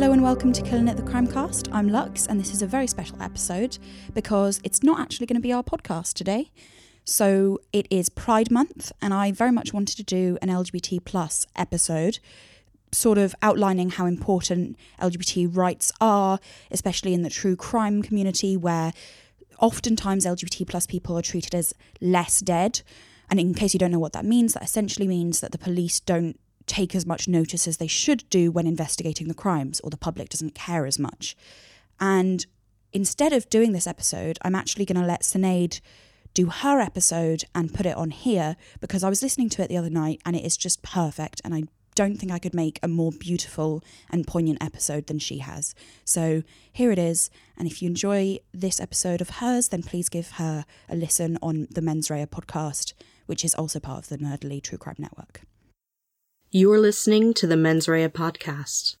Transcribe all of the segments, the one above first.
Hello and welcome to Killing It the Crimecast. I'm Lux, and this is a very special episode because it's not actually going to be our podcast today. So it is Pride Month, and I very much wanted to do an LGBT plus episode, sort of outlining how important LGBT rights are, especially in the true crime community, where oftentimes LGBT plus people are treated as less dead. And in case you don't know what that means, that essentially means that the police don't take as much notice as they should do when investigating the crimes, or the public doesn't care as much. And instead of doing this episode, I'm actually going to let Sinead do her episode and put it on here because I was listening to it the other night and it is just perfect. And I don't think I could make a more beautiful and poignant episode than she has. So here it is. And if you enjoy this episode of hers, then please give her a listen on the Mens Rea podcast, which is also part of the Nerdly True Crime Network. You are listening to the Mens Rea podcast,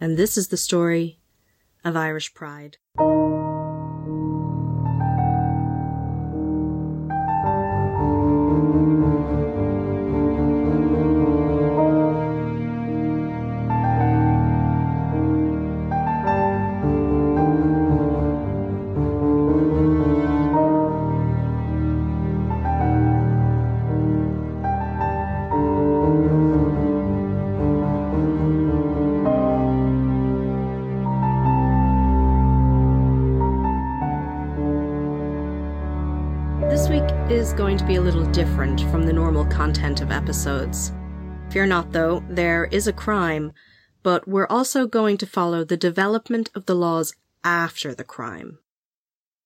and this is the story of Irish pride. Fear not, though, there is a crime, but we're also going to follow the development of the laws after the crime.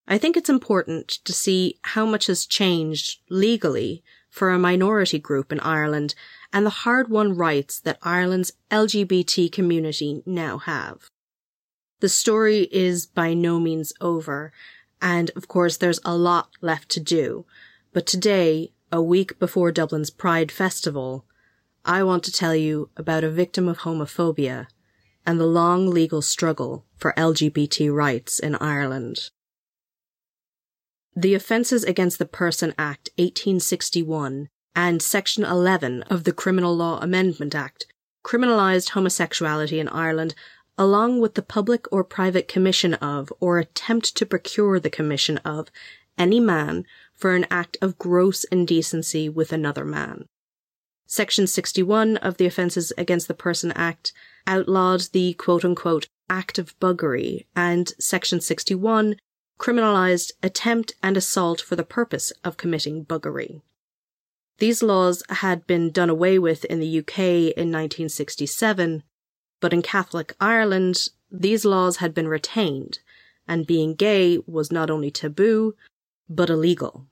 I think it's important to see how much has changed legally for a minority group in Ireland and the hard won rights that Ireland's LGBT community now have. The story is by no means over, and of course, there's a lot left to do. But today, a week before Dublin's Pride Festival, I want to tell you about a victim of homophobia and the long legal struggle for LGBT rights in Ireland. The Offences Against the Person Act 1861 and Section 11 of the Criminal Law Amendment Act criminalised homosexuality in Ireland along with the public or private commission of or attempt to procure the commission of any man for an act of gross indecency with another man. Section 61 of the Offences Against the Person Act outlawed the quote unquote act of buggery and Section 61 criminalised attempt and assault for the purpose of committing buggery. These laws had been done away with in the UK in 1967 but in Catholic Ireland, these laws had been retained, and being gay was not only taboo, but illegal.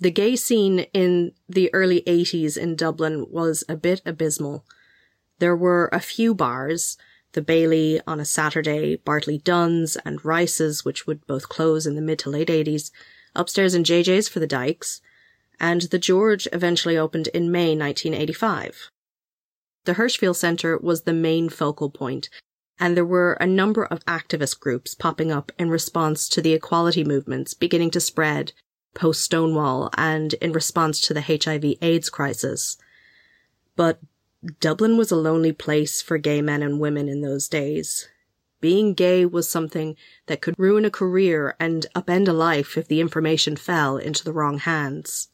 The gay scene in the early 80s in Dublin was a bit abysmal. There were a few bars, the Bailey on a Saturday, Bartley Dunn's and Rice's, which would both close in the mid to late 80s, upstairs in JJ's for the Dykes, and the George eventually opened in May 1985. The Hirschfeld Center was the main focal point, and there were a number of activist groups popping up in response to the equality movements beginning to spread post Stonewall and in response to the HIV AIDS crisis. But Dublin was a lonely place for gay men and women in those days. being gay was something that could ruin a career and upend a life if the information fell into the wrong hands.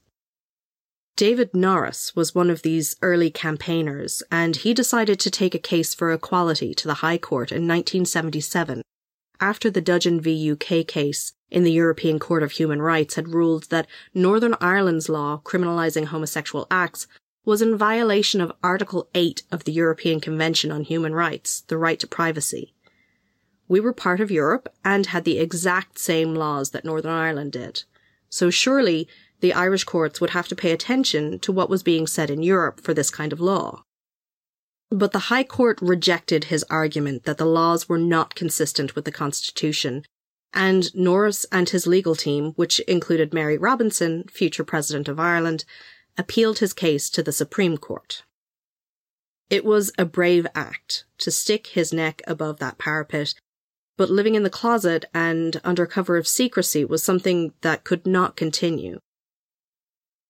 David Norris was one of these early campaigners, and he decided to take a case for equality to the High Court in 1977 after the Dudgeon v UK case in the European Court of Human Rights had ruled that Northern Ireland's law criminalising homosexual acts was in violation of Article 8 of the European Convention on Human Rights, the right to privacy. We were part of Europe and had the exact same laws that Northern Ireland did. So surely the Irish courts would have to pay attention to what was being said in Europe for this kind of law. But the High Court rejected his argument that the laws were not consistent with the Constitution, and Norris and his legal team, which included Mary Robinson, future President of Ireland, appealed his case to the Supreme Court. It was a brave act to stick his neck above that parapet, but living in the closet and under cover of secrecy was something that could not continue.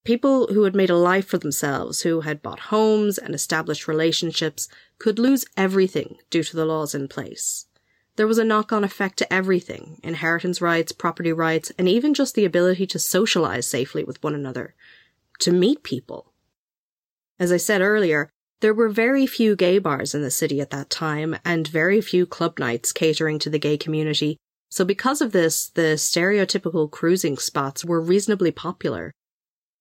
People who had made a life for themselves, who had bought homes and established relationships, could lose everything due to the laws in place. There was a knock on effect to everything inheritance rights, property rights, and even just the ability to socialize safely with one another, to meet people. As I said earlier, there were very few gay bars in the city at that time and very few club nights catering to the gay community. So because of this, the stereotypical cruising spots were reasonably popular.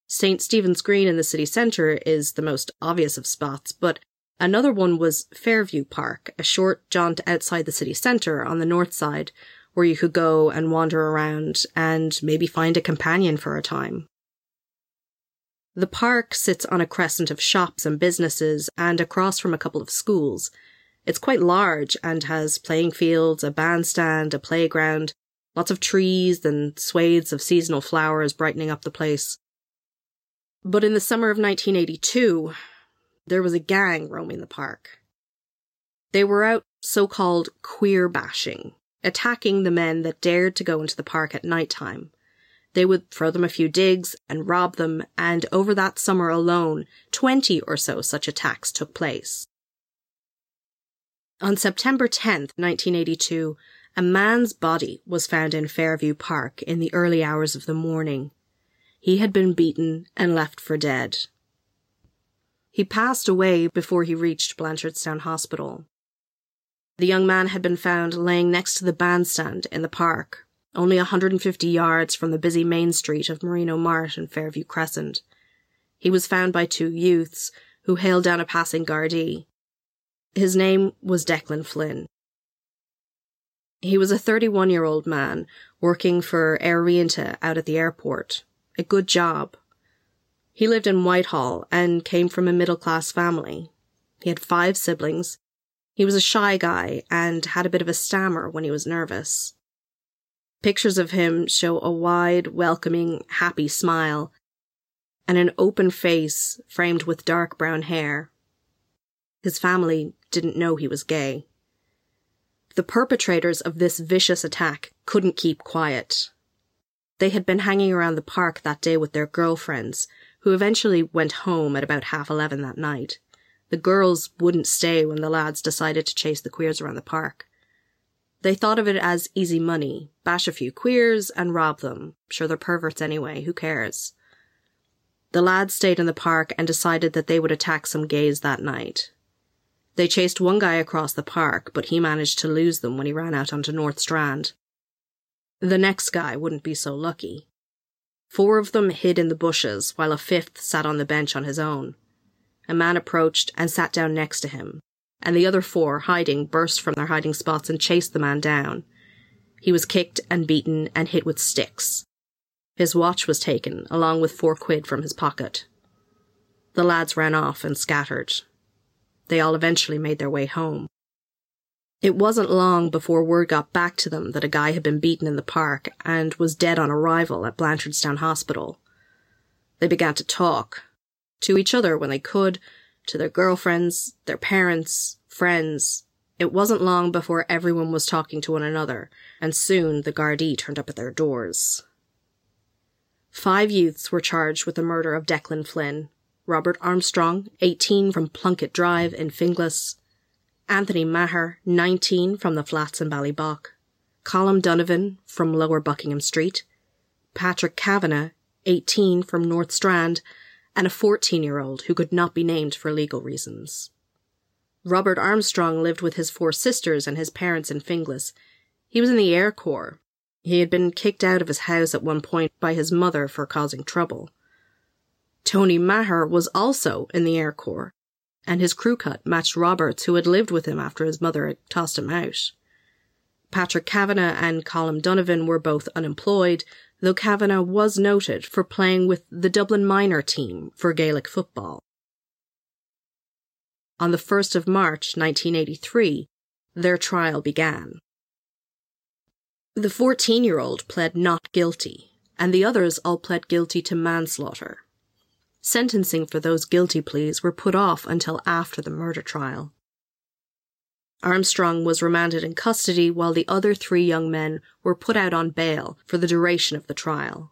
St. Stephen's Green in the city centre is the most obvious of spots, but another one was Fairview Park, a short jaunt outside the city centre on the north side, where you could go and wander around and maybe find a companion for a time. The park sits on a crescent of shops and businesses and across from a couple of schools. It's quite large and has playing fields, a bandstand, a playground, lots of trees and swathes of seasonal flowers brightening up the place. But in the summer of 1982, there was a gang roaming the park. They were out so called queer bashing, attacking the men that dared to go into the park at night time. They would throw them a few digs and rob them, and over that summer alone, 20 or so such attacks took place. On September 10th, 1982, a man's body was found in Fairview Park in the early hours of the morning. He had been beaten and left for dead. He passed away before he reached Blanchardstown Hospital. The young man had been found laying next to the bandstand in the park, only 150 yards from the busy main street of Marino Mart and Fairview Crescent. He was found by two youths who hailed down a passing Gardaí. His name was Declan Flynn. He was a 31 year old man working for Aer Rianta out at the airport a good job. He lived in Whitehall and came from a middle class family. He had five siblings. He was a shy guy and had a bit of a stammer when he was nervous. Pictures of him show a wide, welcoming, happy smile and an open face framed with dark brown hair. His family didn't know he was gay. The perpetrators of this vicious attack couldn't keep quiet. They had been hanging around the park that day with their girlfriends, who eventually went home at about half eleven that night. The girls wouldn't stay when the lads decided to chase the queers around the park. They thought of it as easy money, bash a few queers and rob them. Sure, they're perverts anyway, who cares? The lads stayed in the park and decided that they would attack some gays that night. They chased one guy across the park, but he managed to lose them when he ran out onto North Strand. The next guy wouldn't be so lucky. Four of them hid in the bushes while a fifth sat on the bench on his own. A man approached and sat down next to him, and the other four, hiding, burst from their hiding spots and chased the man down. He was kicked and beaten and hit with sticks. His watch was taken, along with four quid from his pocket. The lads ran off and scattered. They all eventually made their way home. It wasn't long before word got back to them that a guy had been beaten in the park and was dead on arrival at Blanchardstown Hospital. They began to talk. To each other when they could, to their girlfriends, their parents, friends. It wasn't long before everyone was talking to one another, and soon the Gardaí turned up at their doors. Five youths were charged with the murder of Declan Flynn. Robert Armstrong, 18 from Plunkett Drive in Finglas, Anthony Maher, 19, from the flats in Ballybough, Colm Donovan from Lower Buckingham Street, Patrick Kavanagh, 18, from North Strand, and a 14 year old who could not be named for legal reasons. Robert Armstrong lived with his four sisters and his parents in Finglas. He was in the Air Corps. He had been kicked out of his house at one point by his mother for causing trouble. Tony Maher was also in the Air Corps, and his crew cut matched Robert's, who had lived with him after his mother had tossed him out. Patrick Kavanagh and Colm Donovan were both unemployed, though Kavanagh was noted for playing with the Dublin minor team for Gaelic football. On the 1st of March 1983, their trial began. The 14 year old pled not guilty, and the others all pled guilty to manslaughter. Sentencing for those guilty pleas were put off until after the murder trial. Armstrong was remanded in custody while the other three young men were put out on bail for the duration of the trial.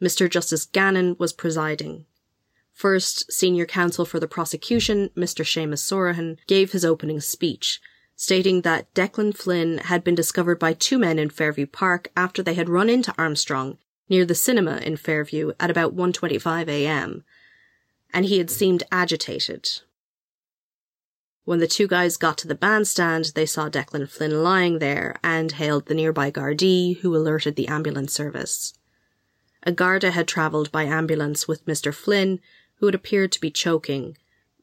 Mr. Justice Gannon was presiding. First, senior counsel for the prosecution, Mr. Seamus Sorahan, gave his opening speech, stating that Declan Flynn had been discovered by two men in Fairview Park after they had run into Armstrong near the cinema in Fairview at about 1:25 a.m. and he had seemed agitated. When the two guys got to the bandstand, they saw Declan Flynn lying there and hailed the nearby Gardaí who alerted the ambulance service. A Garda had travelled by ambulance with Mr. Flynn, who had appeared to be choking,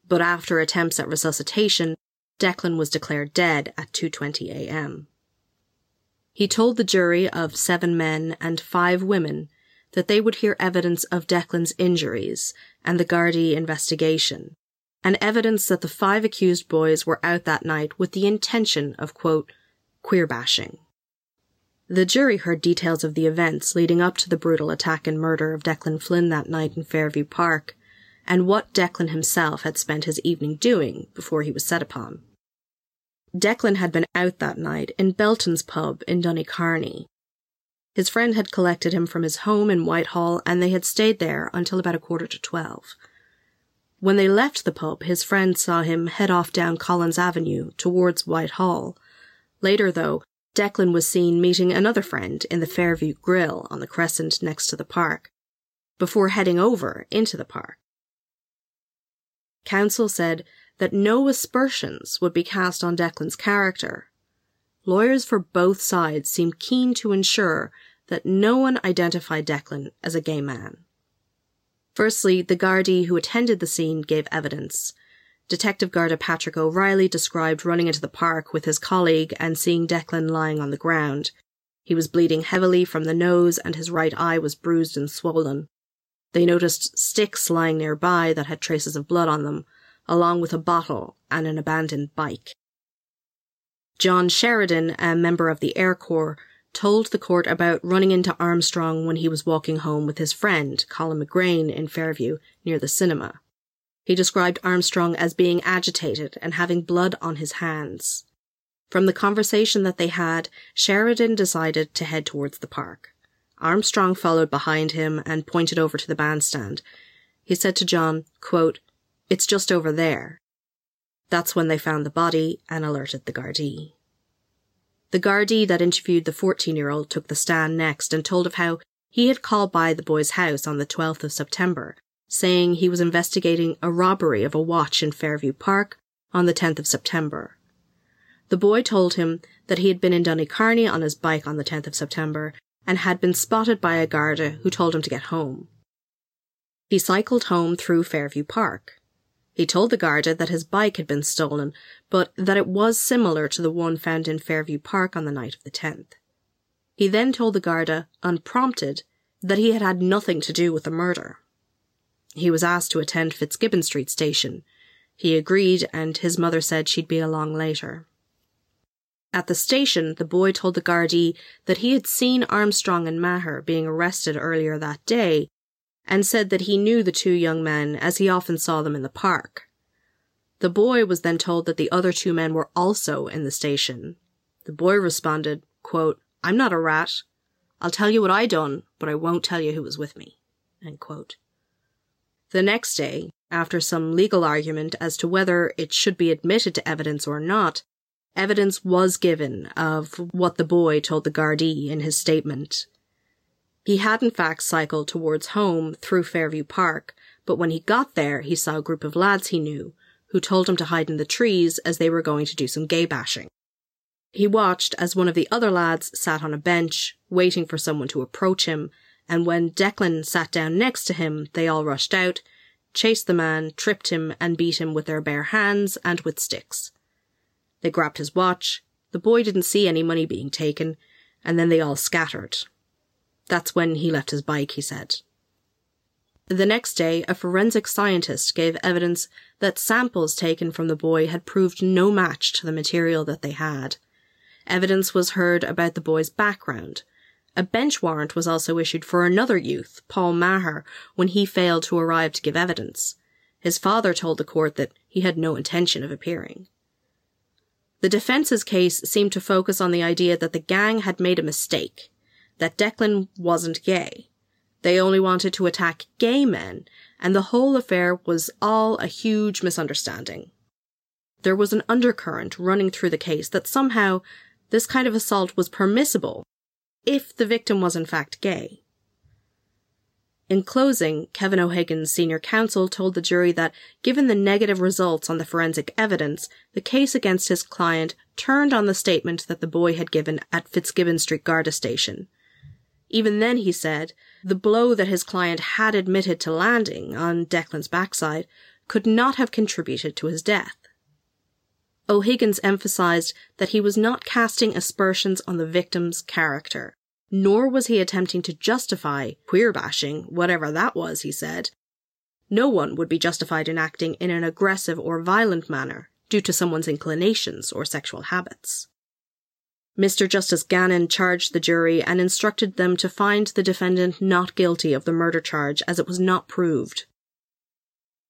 but after attempts at resuscitation, Declan was declared dead at 2:20 a.m. He told the jury of seven men and five women that they would hear evidence of Declan's injuries and the Gardaí investigation, and evidence that the five accused boys were out that night with the intention of, quote, queer bashing. The jury heard details of the events leading up to the brutal attack and murder of Declan Flynn that night in Fairview Park, and what Declan himself had spent his evening doing before he was set upon. Declan had been out that night in Belton's pub in Donnycarney. His friend had collected him from his home in Whitehall and they had stayed there until about a quarter to twelve. When they left the pub, his friend saw him head off down Collins Avenue towards Whitehall. Later, though, Declan was seen meeting another friend in the Fairview Grill on the crescent next to the park, before heading over into the park. Counsel said that no aspersions would be cast on Declan's character. Lawyers for both sides seemed keen to ensure that no one identified Declan as a gay man. Firstly, the Gardaí who attended the scene gave evidence. Detective Garda Patrick O'Reilly described running into the park with his colleague and seeing Declan lying on the ground. He was bleeding heavily from the nose and his right eye was bruised and swollen. They noticed sticks lying nearby that had traces of blood on them, along with a bottle and an abandoned bike. John Sheridan, a member of the Air Corps, told the court about running into Armstrong when he was walking home with his friend, Colin McGrain, in Fairview, near the cinema. He described Armstrong as being agitated and having blood on his hands. From the conversation that they had, Sheridan decided to head towards the park. Armstrong followed behind him and pointed over to the bandstand. He said to John, quote, it's just over there. That's when they found the body and alerted the Gardaí. The Gardaí that interviewed the 14 year old took the stand next and told of how he had called by the boy's house on the 12th of September, saying he was investigating a robbery of a watch in Fairview Park on the 10th of September. The boy told him that he had been in Donnycarney on his bike on the 10th of September and had been spotted by a Garda who told him to get home. He cycled home through Fairview Park. He told the Garda that his bike had been stolen, but that it was similar to the one found in Fairview Park on the night of the 10th. He then told the Garda, unprompted, that he had had nothing to do with the murder. He was asked to attend Fitzgibbon Street station. He agreed, and his mother said she'd be along later. At the station, the boy told the Gardaí that he had seen Armstrong and Maher being arrested earlier that day and said that he knew the two young men as he often saw them in the park. The boy was then told that the other two men were also in the station. The boy responded, quote, I'm not a rat. I'll tell you what I done, but I won't tell you who was with me. The next day, After some legal argument as to whether it should be admitted to evidence or not, evidence was given of what the boy told the Gardaí in his statement. He had in fact cycled towards home through Fairview Park, but when he got there, he saw a group of lads he knew, who told him to hide in the trees as they were going to do some gay bashing. He watched as one of the other lads sat on a bench, waiting for someone to approach him, and when Declan sat down next to him, they all rushed out, chased the man, tripped him, and beat him with their bare hands and with sticks. They grabbed his watch. The boy didn't see any money being taken, and then they all scattered. That's when he left his bike, he said. The next day, a forensic scientist gave evidence that samples taken from the boy had proved no match to the material that they had. Evidence was heard about the boy's background. A bench warrant was also issued for another youth, Paul Maher, when he failed to arrive to give evidence. His father told the court that he had no intention of appearing. The defense's case seemed to focus on the idea that the gang had made a mistake, that Declan wasn't gay. They only wanted to attack gay men, and the whole affair was all a huge misunderstanding. There was an undercurrent running through the case that somehow this kind of assault was permissible if the victim was in fact gay. In closing, Kevin O'Higgins' senior counsel told the jury that, given the negative results on the forensic evidence, the case against his client turned on the statement that the boy had given at Fitzgibbon Street Garda station. Even then, he said, the blow that his client had admitted to landing on Declan's backside could not have contributed to his death. O'Higgins emphasized that he was not casting aspersions on the victim's character nor was he attempting to justify queer bashing, whatever that was, he said. No one would be justified in acting in an aggressive or violent manner due to someone's inclinations or sexual habits. Mr. Justice Gannon charged the jury and instructed them to find the defendant not guilty of the murder charge as it was not proved.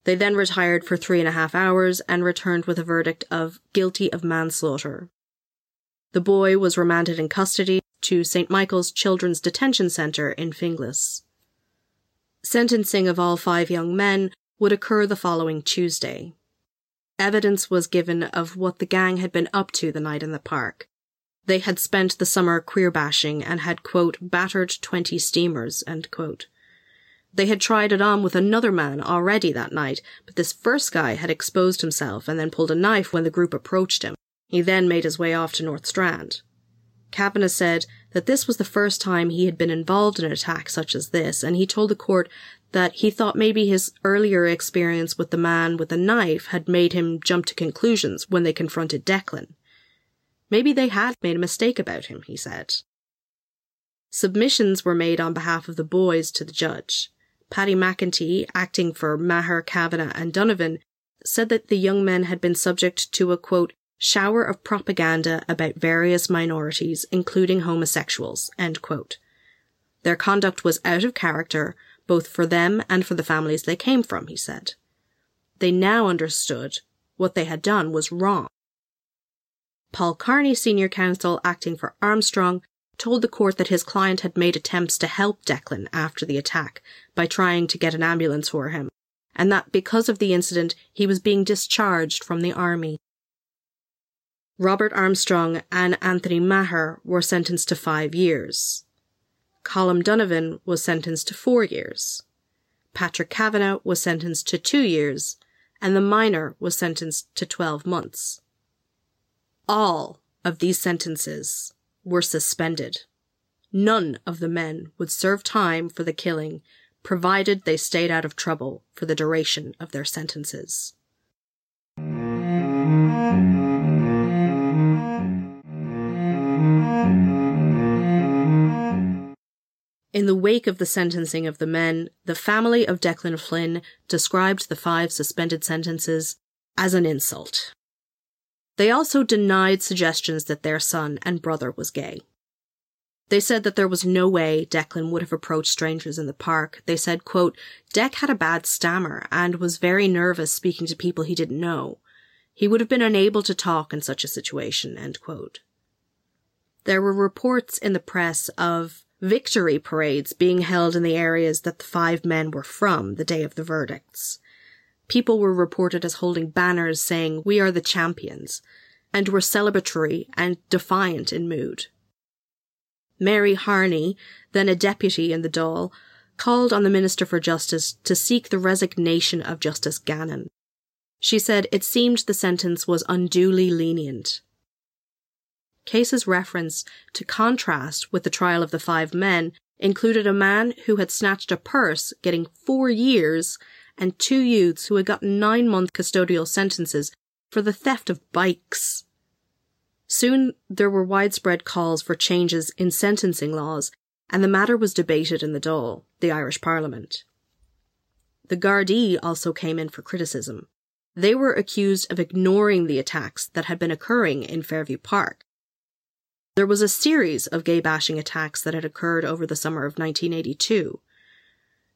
They then retired for three and a half hours and returned with a verdict of guilty of manslaughter. The boy was remanded in custody to St. Michael's Children's Detention Centre in Finglas. Sentencing of all five young men would occur the following Tuesday. Evidence was given of what the gang had been up to the night in the park. They had spent the summer queer bashing and had, quote, battered 20 steamers, end quote. They had tried it on with another man already that night, but this first guy had exposed himself and then pulled a knife when the group approached him. He then made his way off to North Strand. Kavanagh said that this was the first time he had been involved in an attack such as this, and he told the court that he thought maybe his earlier experience with the man with the knife had made him jump to conclusions when they confronted Declan. Maybe they had made a mistake about him, he said. Submissions were made on behalf of the boys to the judge. Paddy McEntee, acting for Maher, Kavanagh, and Donovan, said that the young men had been subject to a quote, shower of propaganda about various minorities, including homosexuals. Their conduct was out of character, both for them and for the families they came from, he said. They now understood what they had done was wrong. Paul Carney, senior counsel acting for Armstrong, told the court that his client had made attempts to help Declan after the attack by trying to get an ambulance for him, and that because of the incident he was being discharged from the army. Robert Armstrong and Anthony Maher were sentenced to five years. Colm Donovan was sentenced to four years. Patrick Kavanagh was sentenced to two years, and the minor was sentenced to 12 months. All of these sentences were suspended. None of the men would serve time for the killing, provided they stayed out of trouble for the duration of their sentences. In the wake of the sentencing of the men, the family of Declan Flynn described the five suspended sentences as an insult. They also denied suggestions that their son and brother was gay. They said that there was no way Declan would have approached strangers in the park. They said, quote, Dec had a bad stammer and was very nervous speaking to people he didn't know. He would have been unable to talk in such a situation, end quote. There were reports in the press of victory parades being held in the areas that the five men were from the day of the verdicts. People were reported as holding banners saying, We are the champions, and were celebratory and defiant in mood. Mary Harney, then a deputy in the Dáil, called on the Minister for Justice to seek the resignation of Justice Gannon. She said it seemed the sentence was unduly lenient. Cases reference to contrast with the trial of the five men included a man who had snatched a purse getting four years and two youths who had gotten nine month custodial sentences for the theft of bikes. Soon there were widespread calls for changes in sentencing laws, and the matter was debated in the Dáil, the Irish Parliament. The Gardaí also came in for criticism. They were accused of ignoring the attacks that had been occurring in Fairview Park. There was a series of gay bashing attacks that had occurred over the summer of 1982.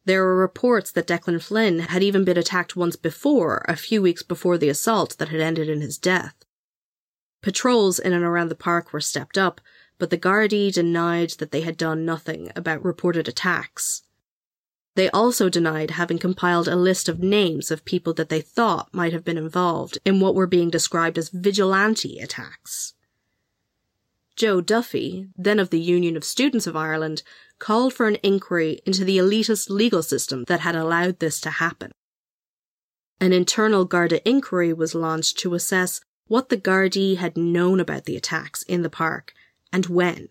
There were reports that Declan Flynn had even been attacked once before, a few weeks before the assault that had ended in his death. Patrols in and around the park were stepped up, but the Gardaí denied that they had done nothing about reported attacks. They also denied having compiled a list of names of people that they thought might have been involved in what were being described as vigilante attacks. Joe Duffy, then of the Union of Students of Ireland, called for an inquiry into the elitist legal system that had allowed this to happen. An internal Garda inquiry was launched to assess what the Gardaí had known about the attacks in the park and when.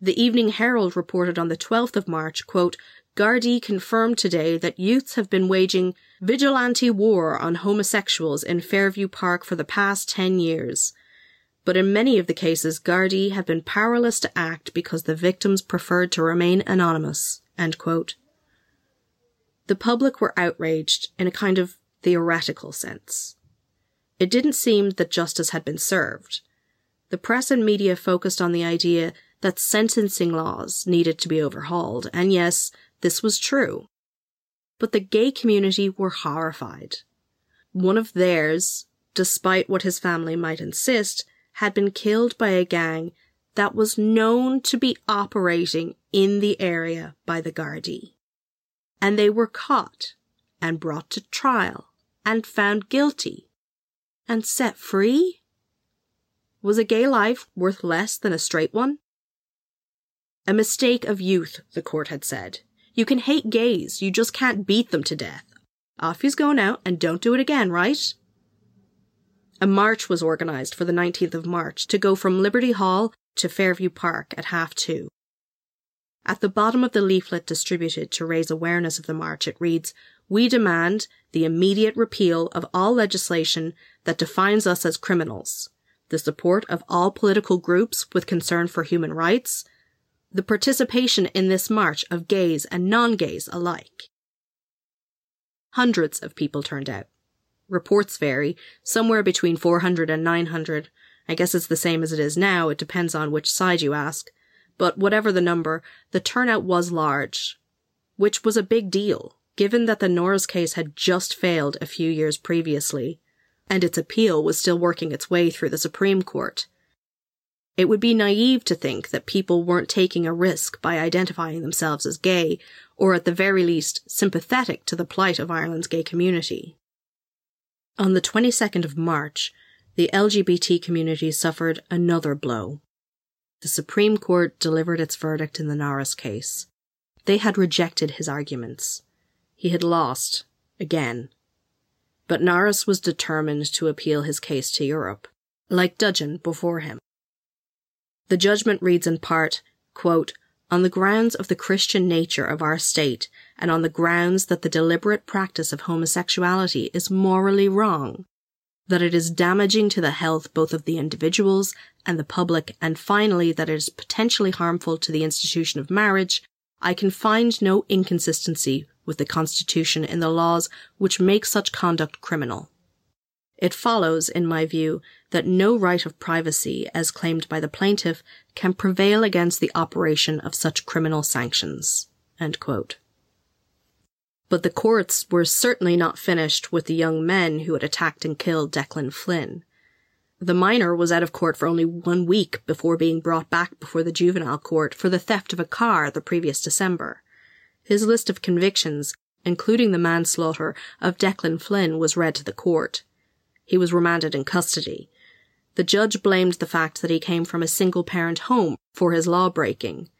The Evening Herald reported on the 12th of March, quote, Gardaí confirmed today that youths have been waging vigilante war on homosexuals in Fairview Park for the past 10 years but in many of the cases, Gardaí have been powerless to act because the victims preferred to remain anonymous. The public were outraged in a kind of theoretical sense. It didn't seem that justice had been served. The press and media focused on the idea that sentencing laws needed to be overhauled, and yes, this was true. But the gay community were horrified. One of theirs, despite what his family might insist, had been killed by a gang that was known to be operating in the area by the Gardaí. And they were caught and brought to trial and found guilty and set free? Was a gay life worth less than a straight one? A mistake of youth, the court had said. You can hate gays, you just can't beat them to death. Off he's going out and don't do it again, right? A march was organised for the 19th of March to go from Liberty Hall to Fairview Park at half two. At the bottom of the leaflet distributed to raise awareness of the march, it reads, We demand the immediate repeal of all legislation that defines us as criminals, the support of all political groups with concern for human rights, the participation in this march of gays and non-gays alike. Hundreds of people turned out. Reports vary, somewhere between 400 and 900. I guess it's the same as it is now, it depends on which side you ask. But whatever the number, the turnout was large. Which was a big deal, given that the Norris case had just failed a few years previously, and its appeal was still working its way through the Supreme Court. It would be naive to think that people weren't taking a risk by identifying themselves as gay, or at the very least sympathetic to the plight of Ireland's gay community. On the 22nd of March, the LGBT community suffered another blow. The Supreme Court delivered its verdict in the Norris case. They had rejected his arguments. He had lost, again. But Norris was determined to appeal his case to Europe, like Dudgeon before him. The judgment reads in part, quote, on the grounds of the Christian nature of our state and on the grounds that the deliberate practice of homosexuality is morally wrong, that it is damaging to the health both of the individuals and the public, and finally that it is potentially harmful to the institution of marriage, I can find no inconsistency with the Constitution in the laws which make such conduct criminal. It follows, in my view, that no right of privacy, as claimed by the plaintiff, can prevail against the operation of such criminal sanctions. But the courts were certainly not finished with the young men who had attacked and killed Declan Flynn. The minor was out of court for only one week before being brought back before the juvenile court for the theft of a car the previous December. His list of convictions including the manslaughter of Declan Flynn, was read to the court. He was remanded in custody. The judge blamed the fact that he came from a single parent home for his law breaking.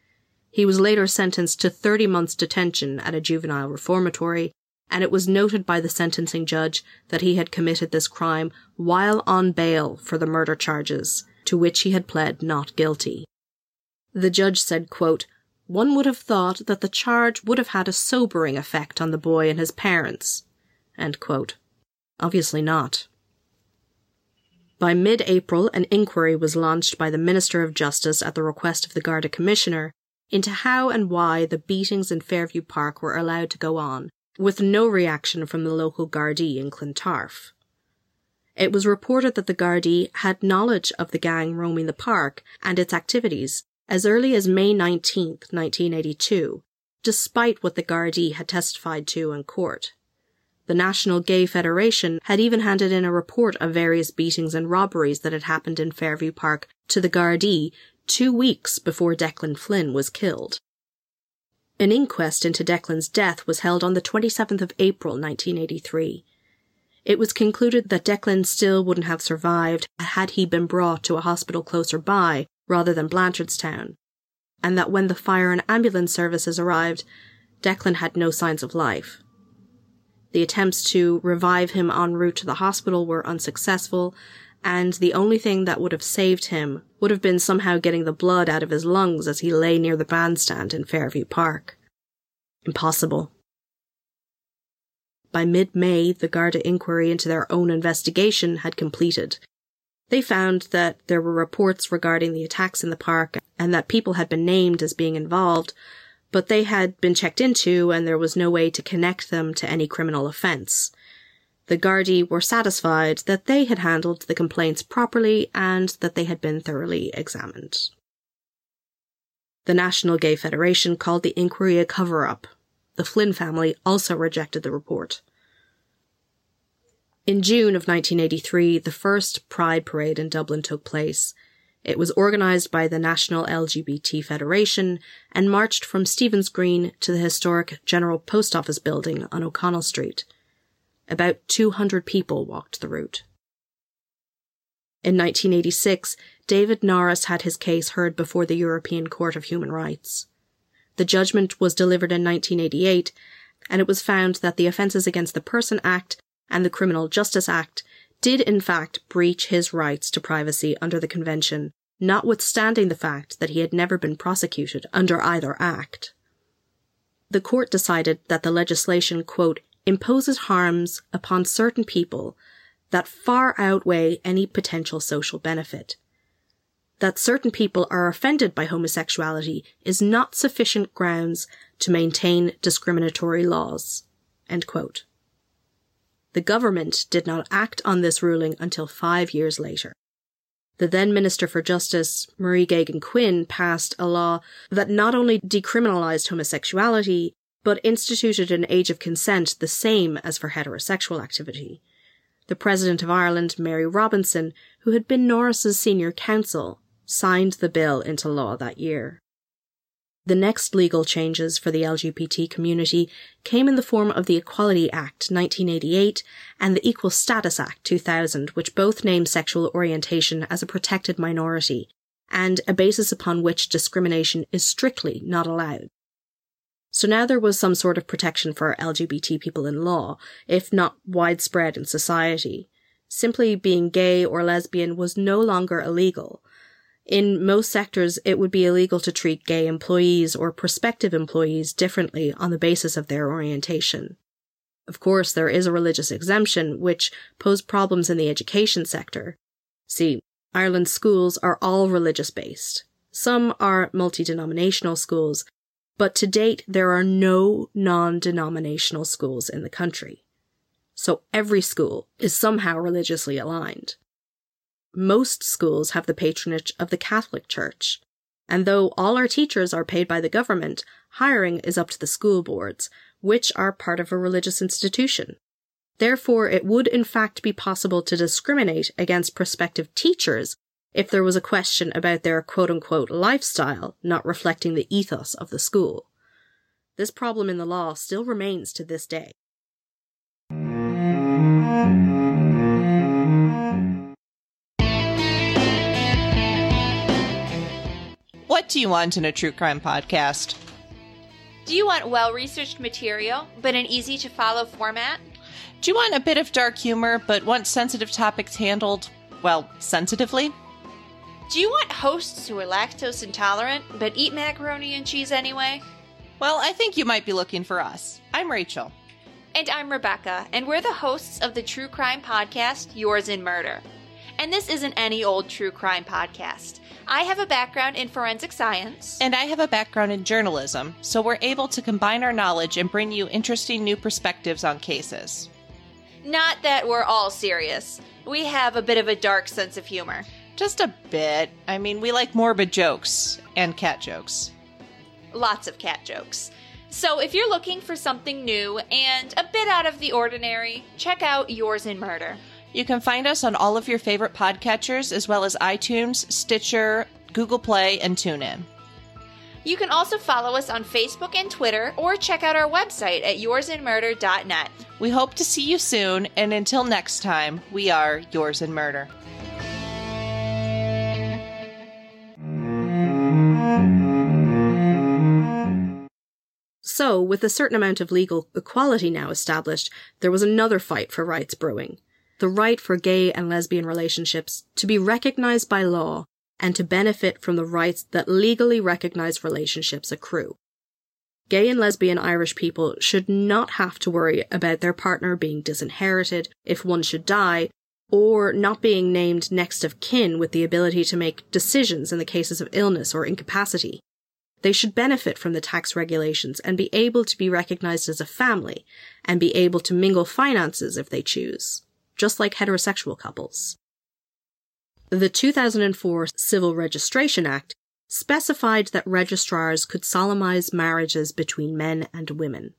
He was later sentenced to 30 months detention at a juvenile reformatory, and it was noted by the sentencing judge that he had committed this crime while on bail for the murder charges, to which he had pled not guilty. The judge said, quote, one would have thought that the charge would have had a sobering effect on the boy and his parents. Obviously not. By mid April, an inquiry was launched by the Minister of Justice at the request of the Garda Commissioner into how and why the beatings in Fairview Park were allowed to go on, with no reaction from the local Gardaí in Clontarf. It was reported that the Gardaí had knowledge of the gang roaming the park and its activities as early as May 19, 1982, despite what the Gardaí had testified to in court. The National Gay Federation had even handed in a report of various beatings and robberies that had happened in Fairview Park to the Gardaí two weeks before Declan Flynn was killed. An inquest into Declan's death was held on the 27th of April 1983. It was concluded that Declan still wouldn't have survived had he been brought to a hospital closer by rather than Blanchardstown, and that when the fire and ambulance services arrived, Declan had no signs of life. The attempts to revive him en route to the hospital were unsuccessful, and the only thing that would have saved him would have been somehow getting the blood out of his lungs as he lay near the bandstand in Fairview Park. Impossible. By mid May, the Garda inquiry into their own investigation had completed. They found that there were reports regarding the attacks in the park and that people had been named as being involved, but they had been checked into and there was no way to connect them to any criminal offence. The Gardaí were satisfied that they had handled the complaints properly and that they had been thoroughly examined. The National Gay Federation called the inquiry a cover up. The Flynn family also rejected the report. In June of 1983, the first Pride Parade in Dublin took place, it was organised by the National LGBT Federation and marched from Stephen's Green to the historic General Post Office building on O'Connell Street. About 200 people walked the route. In 1986, David Norris had his case heard before the European Court of Human Rights. The judgment was delivered in 1988, and it was found that the Offences Against the Person Act and the Criminal Justice Act did in fact breach his rights to privacy under the Convention, notwithstanding the fact that he had never been prosecuted under either act. The court decided that the legislation, quote, imposes harms upon certain people that far outweigh any potential social benefit. That certain people are offended by homosexuality is not sufficient grounds to maintain discriminatory laws. The government did not act on this ruling until five years later. The then Minister for Justice, Marie Geoghegan Quinn, passed a law that not only decriminalised homosexuality, but instituted an age of consent the same as for heterosexual activity. The President of Ireland, Mary Robinson, who had been Norris's senior counsel, signed the bill into law that year. The next legal changes for the LGBT community came in the form of the Equality Act 1988 and the Equal Status Act 2000, which both name sexual orientation as a protected minority and a basis upon which discrimination is strictly not allowed. So now there was some sort of protection for LGBT people in law, if not widespread in society. Simply being gay or lesbian was no longer illegal, in most sectors, it would be illegal to treat gay employees or prospective employees differently on the basis of their orientation. Of course, there is a religious exemption, which posed problems in the education sector. See, Ireland's schools are all religious based. Some are multi-denominational schools, but to date there are no non-denominational schools in the country. So every school is somehow religiously aligned most schools have the patronage of the Catholic Church. And though all our teachers are paid by the government, hiring is up to the school boards, which are part of a religious institution. Therefore, it would in fact be possible to discriminate against prospective teachers if there was a question about their quote unquote lifestyle not reflecting the ethos of the school. This problem in the law still remains to this day. What do you want in a true crime podcast? Do you want well researched material, but an easy to follow format? Do you want a bit of dark humor, but want sensitive topics handled, well, sensitively? Do you want hosts who are lactose intolerant, but eat macaroni and cheese anyway? Well, I think you might be looking for us. I'm Rachel. And I'm Rebecca, and we're the hosts of the true crime podcast, Yours in Murder. And this isn't any old true crime podcast. I have a background in forensic science. And I have a background in journalism, so we're able to combine our knowledge and bring you interesting new perspectives on cases. Not that we're all serious. We have a bit of a dark sense of humor. Just a bit. I mean, we like morbid jokes and cat jokes. Lots of cat jokes. So if you're looking for something new and a bit out of the ordinary, check out Yours in Murder. You can find us on all of your favorite podcatchers, as well as iTunes, Stitcher, Google Play, and TuneIn. You can also follow us on Facebook and Twitter, or check out our website at yoursinmurder.net. We hope to see you soon, and until next time, we are Yours in Murder. So, with a certain amount of legal equality now established, there was another fight for rights brewing. The right for gay and lesbian relationships to be recognized by law and to benefit from the rights that legally recognized relationships accrue. Gay and lesbian Irish people should not have to worry about their partner being disinherited if one should die, or not being named next of kin with the ability to make decisions in the cases of illness or incapacity. They should benefit from the tax regulations and be able to be recognized as a family and be able to mingle finances if they choose, just like heterosexual couples. The 2004 Civil Registration Act specified that registrars could solemnize marriages between men and women.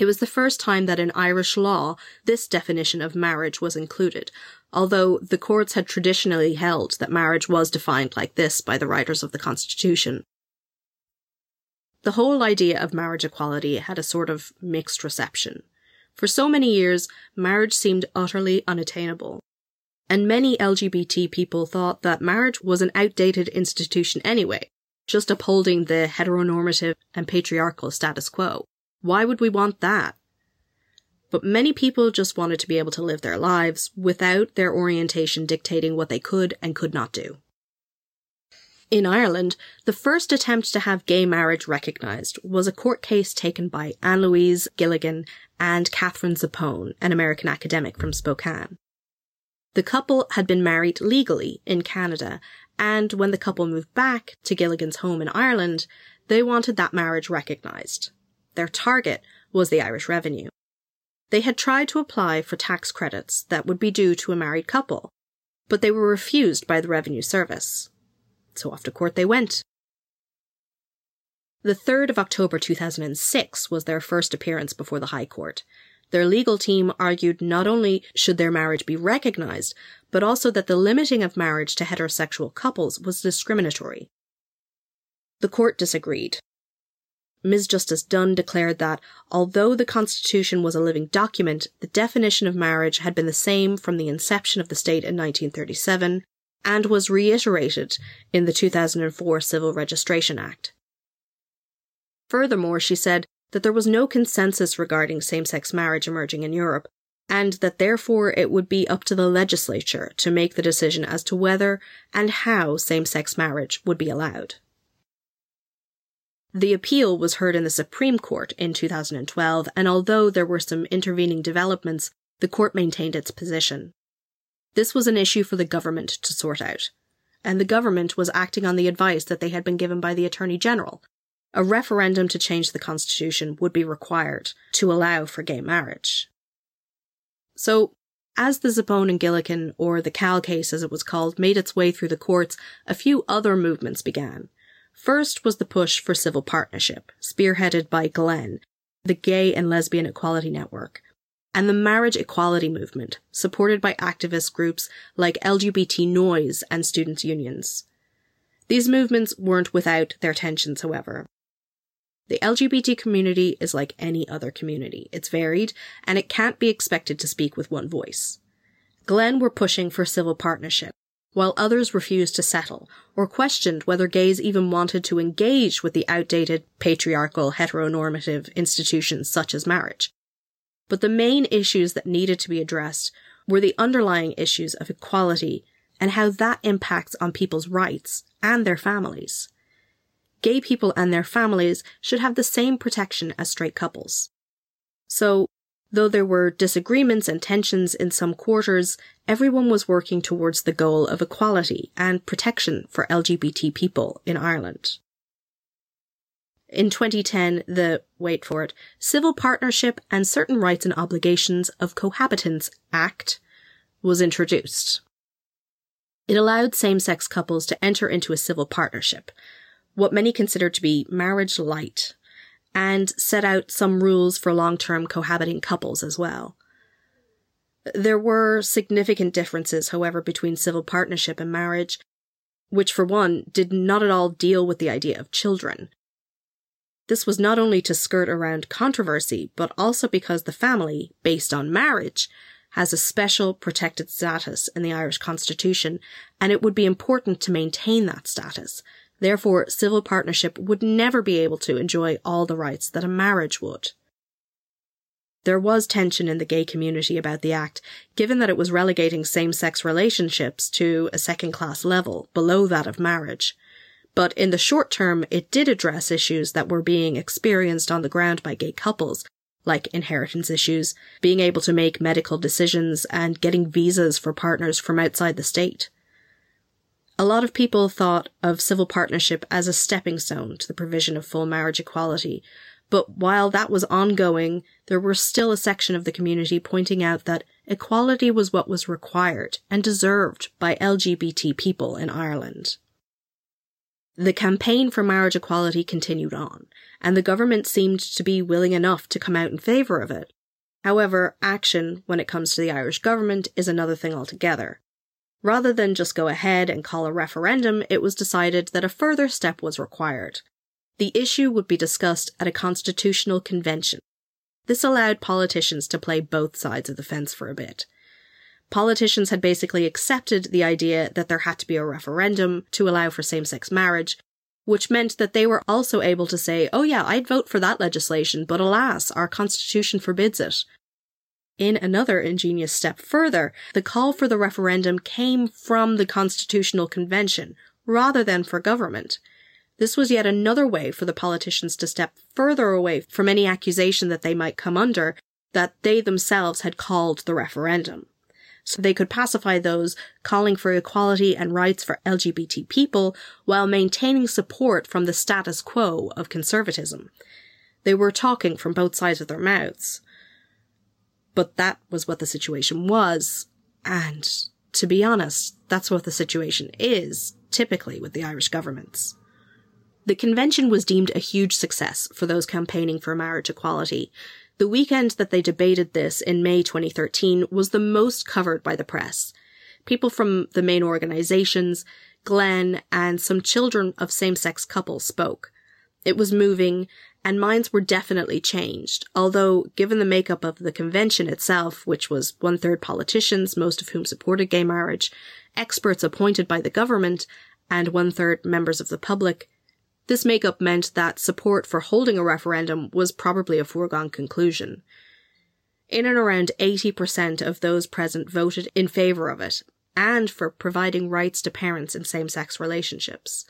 It was the first time that in Irish law this definition of marriage was included, although the courts had traditionally held that marriage was defined like this by the writers of the Constitution. The whole idea of marriage equality had a sort of mixed reception. For so many years, marriage seemed utterly unattainable. And many LGBT people thought that marriage was an outdated institution anyway, just upholding the heteronormative and patriarchal status quo. Why would we want that? But many people just wanted to be able to live their lives without their orientation dictating what they could and could not do. In Ireland, the first attempt to have gay marriage recognised was a court case taken by Anne Louise Gilligan and Catherine Zappone, an American academic from Spokane. The couple had been married legally in Canada, and when the couple moved back to Gilligan's home in Ireland, they wanted that marriage recognised. Their target was the Irish revenue. They had tried to apply for tax credits that would be due to a married couple, but they were refused by the Revenue Service so off to court they went. The 3rd of October 2006 was their first appearance before the High Court. Their legal team argued not only should their marriage be recognised, but also that the limiting of marriage to heterosexual couples was discriminatory. The court disagreed. Ms. Justice Dunne declared that, although the Constitution was a living document, the definition of marriage had been the same from the inception of the state in 1937, and was reiterated in the 2004 Civil Registration Act. Furthermore, she said that there was no consensus regarding same-sex marriage emerging in Europe, and that therefore it would be up to the legislature to make the decision as to whether and how same-sex marriage would be allowed. The appeal was heard in the Supreme Court in 2012, and although there were some intervening developments, the court maintained its position. This was an issue for the government to sort out, and the government was acting on the advice that they had been given by the Attorney General. A referendum to change the Constitution would be required to allow for gay marriage. So, as the Zappone and Gilligan, or the Cahill case as it was called, made its way through the courts, a few other movements began. First was the push for civil partnership, spearheaded by Glen, the Gay and Lesbian Equality Network, and the marriage equality movement, supported by activist groups like LGBT Noise and students' unions. These movements weren't without their tensions, however. The LGBT community is like any other community. It's varied, and it can't be expected to speak with one voice. Glen were pushing for civil partnership, while others refused to settle, or questioned whether gays even wanted to engage with the outdated patriarchal heteronormative institutions such as marriage. But the main issues that needed to be addressed were the underlying issues of equality and how that impacts on people's rights and their families. Gay people and their families should have the same protection as straight couples. So, though there were disagreements and tensions in some quarters, everyone was working towards the goal of equality and protection for LGBT people in Ireland. In 2010, the, wait for it, Civil Partnership and Certain Rights and Obligations of Cohabitants Act was introduced. It allowed same-sex couples to enter into a civil partnership, what many consider to be marriage light, and set out some rules for long-term cohabiting couples as well. There were significant differences, however, between civil partnership and marriage, which for one did not at all deal with the idea of children. This was not only to skirt around controversy, but also because the family, based on marriage, has a special protected status in the Irish Constitution, and it would be important to maintain that status. Therefore, civil partnership would never be able to enjoy all the rights that a marriage would. There was tension in the gay community about the act, given that it was relegating same-sex relationships to a second-class level, below that of marriage. But in the short term, it did address issues that were being experienced on the ground by gay couples, like inheritance issues, being able to make medical decisions, and getting visas for partners from outside the state. A lot of people thought of civil partnership as a stepping stone to the provision of full marriage equality, but while that was ongoing, there was still a section of the community pointing out that equality was what was required and deserved by LGBT people in Ireland. The campaign for marriage equality continued on, and the government seemed to be willing enough to come out in favour of it. However, action, when it comes to the Irish government, is another thing altogether. Rather than just go ahead and call a referendum, it was decided that a further step was required. The issue would be discussed at a constitutional convention. This allowed politicians to play both sides of the fence for a bit politicians had basically accepted the idea that there had to be a referendum to allow for same-sex marriage, which meant that they were also able to say, oh yeah, I'd vote for that legislation, but alas, our constitution forbids it. In another ingenious step further, the call for the referendum came from the Constitutional Convention, rather than for government. This was yet another way for the politicians to step further away from any accusation that they might come under that they themselves had called the referendum so they could pacify those calling for equality and rights for LGBT people while maintaining support from the status quo of conservatism. They were talking from both sides of their mouths. But that was what the situation was, and to be honest, that's what the situation is, typically with the Irish governments. The convention was deemed a huge success for those campaigning for marriage equality, the weekend that they debated this in May 2013 was the most covered by the press. People from the main organizations, Glen, and some children of same-sex couples spoke. It was moving, and minds were definitely changed, although given the makeup of the convention itself, which was one-third politicians, most of whom supported gay marriage, experts appointed by the government, and one-third members of the public, this makeup meant that support for holding a referendum was probably a foregone conclusion. In and around 80% of those present voted in favour of it, and for providing rights to parents in same-sex relationships.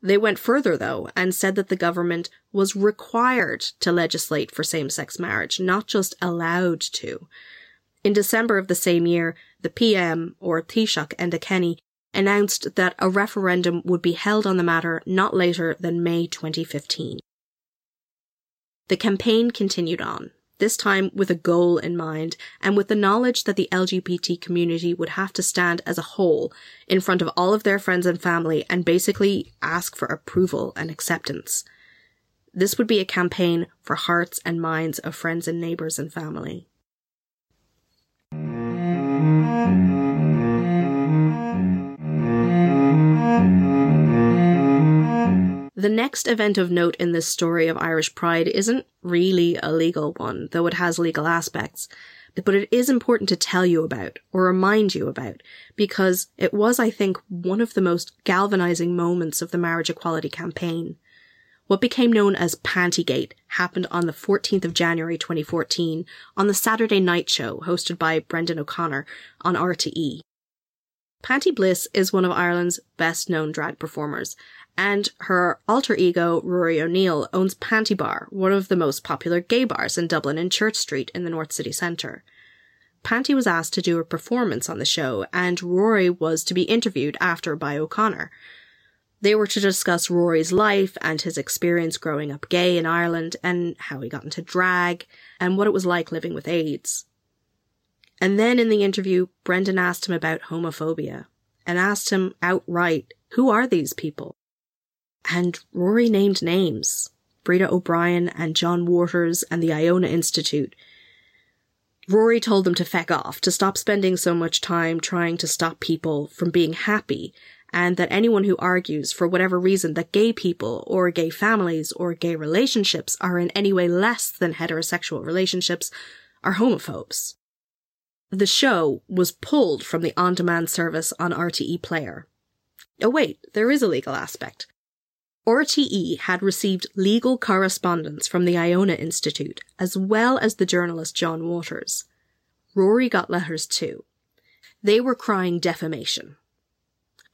They went further, though, and said that the government was required to legislate for same-sex marriage, not just allowed to. In December of the same year, the PM, or Taoiseach Enda Kenny, announced that a referendum would be held on the matter not later than May 2015. The campaign continued on, this time with a goal in mind and with the knowledge that the LGBT community would have to stand as a whole in front of all of their friends and family and basically ask for approval and acceptance. This would be a campaign for hearts and minds of friends and neighbours and family. The next event of note in this story of Irish pride isn't really a legal one, though it has legal aspects. But it is important to tell you about, or remind you about, because it was, I think, one of the most galvanizing moments of the marriage equality campaign. What became known as Pantigate happened on the 14th of January 2014 on the Saturday Night Show hosted by Brendan O'Connor on RTE. Panti Bliss is one of Ireland's best known drag performers, and her alter ego, Rory O'Neill, owns Panti Bar, one of the most popular gay bars in Dublin in Church Street in the North City Centre. Panti was asked to do a performance on the show, and Rory was to be interviewed after by O'Connor. They were to discuss Rory's life and his experience growing up gay in Ireland and how he got into drag and what it was like living with AIDS. And then in the interview, Brendan asked him about homophobia and asked him outright, who are these people? And Rory named names Breda O'Brien and John Waters and the Iona Institute. Rory told them to feck off, to stop spending so much time trying to stop people from being happy, and that anyone who argues, for whatever reason, that gay people, or gay families, or gay relationships are in any way less than heterosexual relationships are homophobes. The show was pulled from the on demand service on RTE Player. Oh, wait, there is a legal aspect. RTE had received legal correspondence from the Iona Institute, as well as the journalist John Waters. Rory got letters too. They were crying defamation.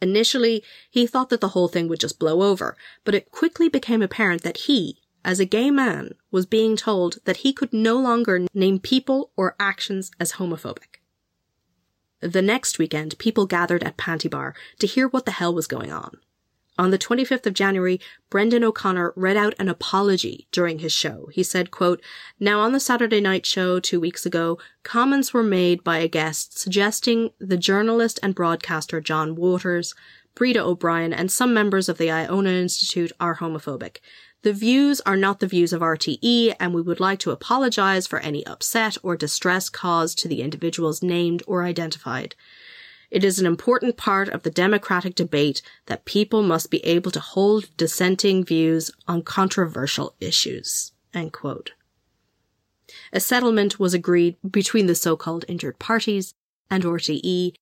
Initially, he thought that the whole thing would just blow over, but it quickly became apparent that he, as a gay man, was being told that he could no longer name people or actions as homophobic. The next weekend, people gathered at Panti Bar to hear what the hell was going on. On the 25th of January, Brendan O'Connor read out an apology during his show. He said, quote, Now on the Saturday night show two weeks ago, comments were made by a guest suggesting the journalist and broadcaster John Waters, Breda O'Brien, and some members of the Iona Institute are homophobic. The views are not the views of RTE, and we would like to apologize for any upset or distress caused to the individuals named or identified. It is an important part of the democratic debate that people must be able to hold dissenting views on controversial issues. A settlement was agreed between the so-called injured parties and RTE,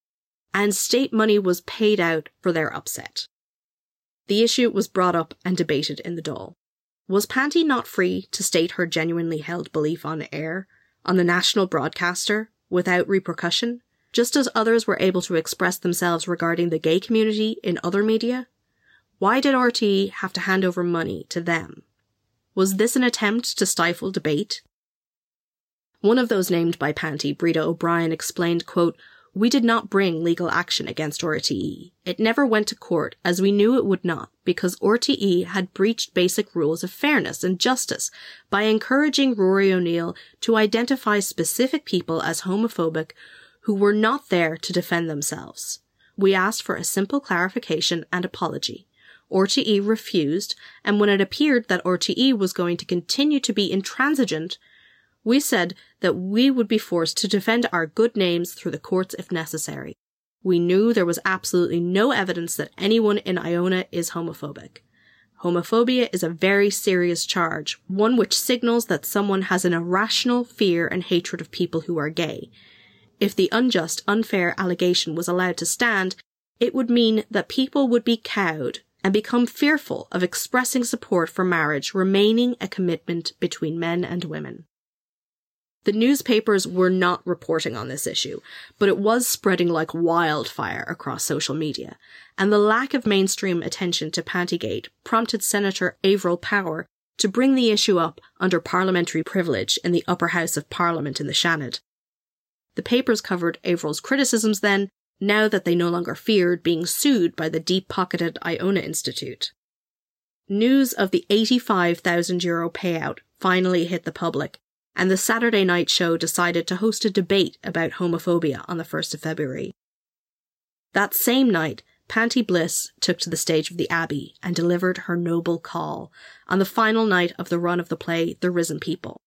and state money was paid out for their upset. The issue was brought up and debated in the Dáil. Was Panti not free to state her genuinely held belief on air, on the national broadcaster, without repercussion? Just as others were able to express themselves regarding the gay community in other media? Why did RTE have to hand over money to them? Was this an attempt to stifle debate? One of those named by Panti, Breda O'Brien, explained, quote, we did not bring legal action against RTE. It never went to court, as we knew it would not, because RTE had breached basic rules of fairness and justice by encouraging Rory O'Neill to identify specific people as homophobic who were not there to defend themselves. We asked for a simple clarification and apology. RTE refused, and when it appeared that RTE was going to continue to be intransigent, we said that we would be forced to defend our good names through the courts if necessary. We knew there was absolutely no evidence that anyone in Iona is homophobic. Homophobia is a very serious charge, one which signals that someone has an irrational fear and hatred of people who are gay, if the unjust, unfair allegation was allowed to stand, it would mean that people would be cowed and become fearful of expressing support for marriage remaining a commitment between men and women. The newspapers were not reporting on this issue, but it was spreading like wildfire across social media, and the lack of mainstream attention to Pantigate prompted Senator Averil Power to bring the issue up under parliamentary privilege in the upper house of parliament in the Seanad. The papers covered Averil's criticisms then, now that they no longer feared being sued by the deep pocketed Iona Institute. News of the 85,000 euro payout finally hit the public, and the Saturday night show decided to host a debate about homophobia on the 1st of February. That same night, Panti Bliss took to the stage of the Abbey and delivered her noble call on the final night of the run of the play The Risen People.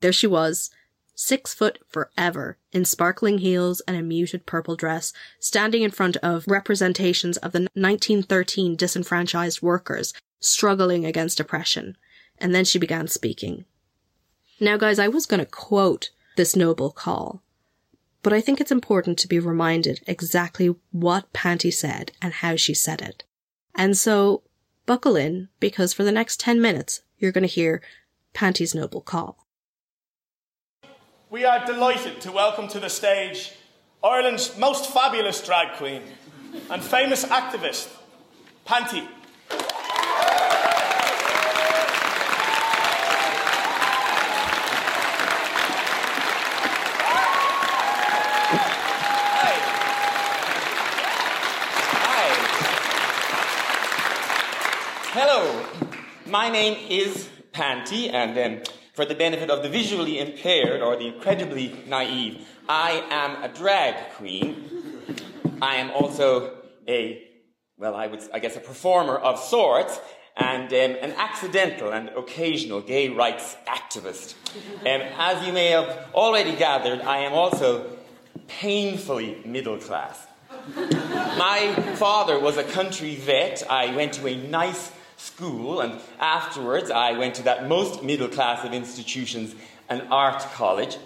There she was, six foot forever, in sparkling heels and a muted purple dress, standing in front of representations of the 1913 disenfranchised workers, struggling against oppression. And then she began speaking. Now, guys, I was going to quote this noble call, but I think it's important to be reminded exactly what Panti said and how she said it. And so, buckle in, because for the next 10 minutes, you're going to hear Panti's noble call. We are delighted to welcome to the stage Ireland's most fabulous drag queen and famous activist, Panti. Hello, my name is Panti, and um, for the benefit of the visually impaired or the incredibly naive, I am a drag queen. I am also a, well, I would, I guess, a performer of sorts, and um, an accidental and occasional gay rights activist. Um, as you may have already gathered, I am also painfully middle class. My father was a country vet. I went to a nice school, and afterwards I went to that most middle class of institutions, an art college.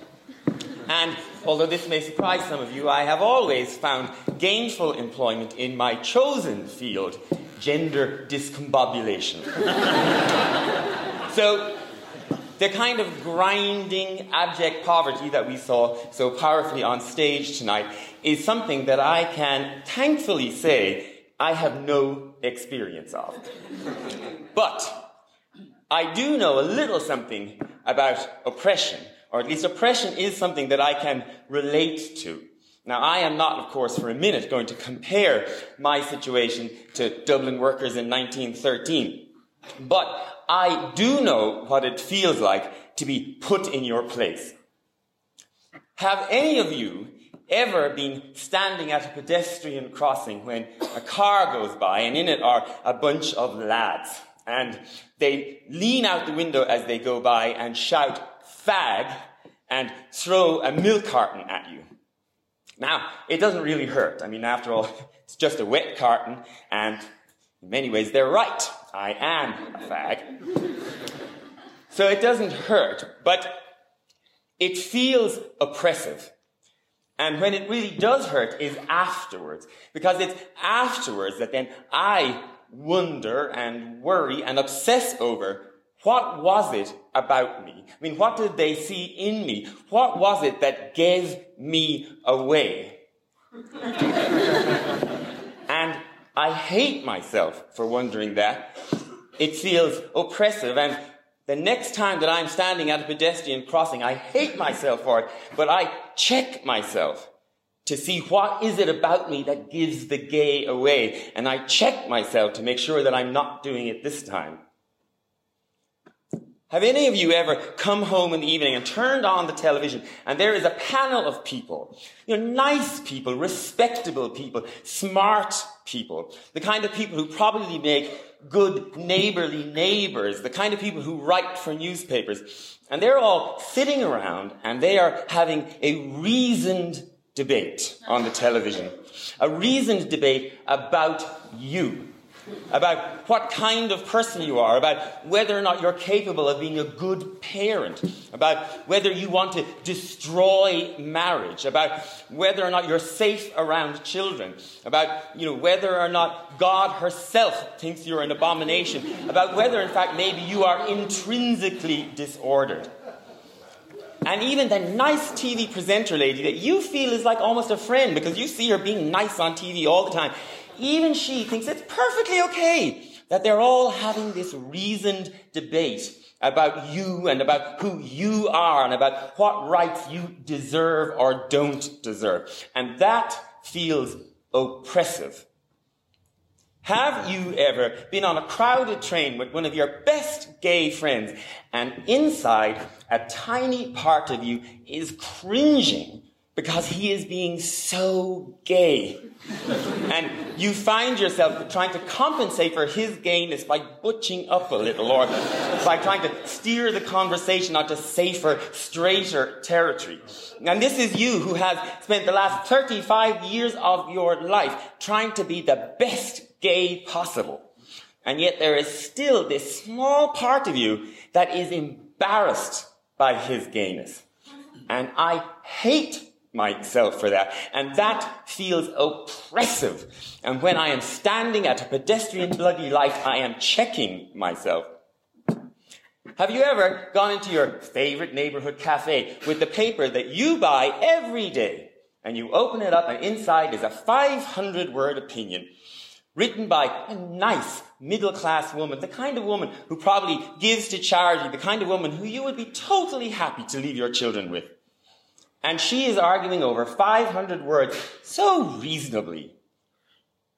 And although this may surprise some of you, I have always found gainful employment in my chosen field, gender discombobulation. so, the kind of grinding, abject poverty that we saw so powerfully on stage tonight is something that I can thankfully say I have no experience of. But I do know a little something about oppression, or at least oppression is something that I can relate to. Now, I am not, of course, for a minute going to compare my situation to Dublin workers in 1913. But I do know what it feels like to be put in your place. Have any of you ever been standing at a pedestrian crossing when a car goes by and in it are a bunch of lads and they lean out the window as they go by and shout fag and throw a milk carton at you. Now, it doesn't really hurt. I mean, after all, it's just a wet carton and in many ways they're right. I am a fag. So it doesn't hurt, but it feels oppressive. And when it really does hurt is afterwards. Because it's afterwards that then I wonder and worry and obsess over what was it about me? I mean, what did they see in me? What was it that gave me away? and I hate myself for wondering that. It feels oppressive and the next time that I'm standing at a pedestrian crossing, I hate myself for it, but I check myself to see what is it about me that gives the gay away. And I check myself to make sure that I'm not doing it this time. Have any of you ever come home in the evening and turned on the television and there is a panel of people, you know, nice people, respectable people, smart people, the kind of people who probably make good neighborly neighbors, the kind of people who write for newspapers. And they're all sitting around and they are having a reasoned debate on the television. A reasoned debate about you about what kind of person you are, about whether or not you're capable of being a good parent, about whether you want to destroy marriage, about whether or not you're safe around children, about you know whether or not God herself thinks you're an abomination, about whether in fact maybe you are intrinsically disordered. And even the nice TV presenter lady that you feel is like almost a friend because you see her being nice on TV all the time even she thinks it's perfectly okay that they're all having this reasoned debate about you and about who you are and about what rights you deserve or don't deserve. And that feels oppressive. Have you ever been on a crowded train with one of your best gay friends and inside a tiny part of you is cringing because he is being so gay. and you find yourself trying to compensate for his gayness by butching up a little or by trying to steer the conversation onto safer, straighter territory. And this is you who has spent the last 35 years of your life trying to be the best gay possible. And yet there is still this small part of you that is embarrassed by his gayness. And I hate myself for that. And that feels oppressive. And when I am standing at a pedestrian bloody light, I am checking myself. Have you ever gone into your favorite neighborhood cafe with the paper that you buy every day and you open it up and inside is a 500 word opinion written by a nice middle class woman, the kind of woman who probably gives to charity, the kind of woman who you would be totally happy to leave your children with. And she is arguing over 500 words so reasonably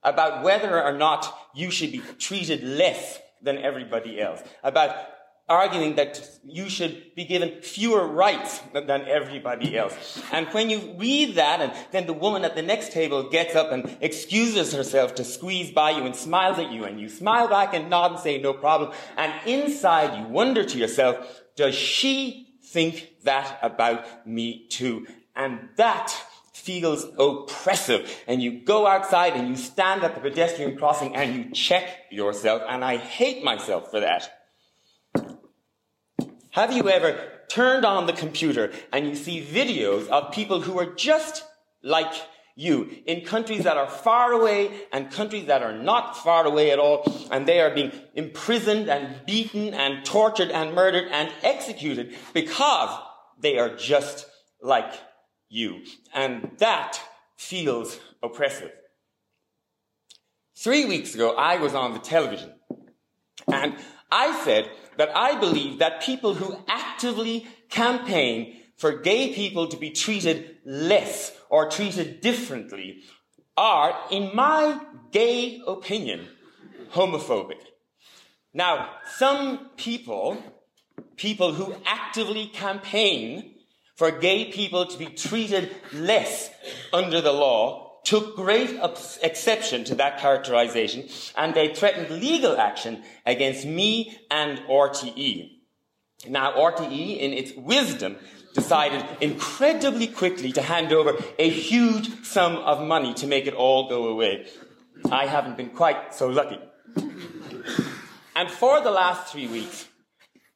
about whether or not you should be treated less than everybody else, about arguing that you should be given fewer rights than everybody else. And when you read that, and then the woman at the next table gets up and excuses herself to squeeze by you and smiles at you, and you smile back and nod and say, no problem. And inside you wonder to yourself, does she think that about me too? And that feels oppressive. And you go outside and you stand at the pedestrian crossing and you check yourself. And I hate myself for that. Have you ever turned on the computer and you see videos of people who are just like you in countries that are far away and countries that are not far away at all, and they are being imprisoned and beaten and tortured and murdered and executed because they are just like you. And that feels oppressive. Three weeks ago, I was on the television and I said that I believe that people who actively campaign for gay people to be treated less or treated differently are, in my gay opinion, homophobic. Now, some people, people who actively campaign for gay people to be treated less under the law took great exception to that characterization and they threatened legal action against me and RTE. Now, RTE, in its wisdom, decided incredibly quickly to hand over a huge sum of money to make it all go away. I haven't been quite so lucky. And for the last three weeks,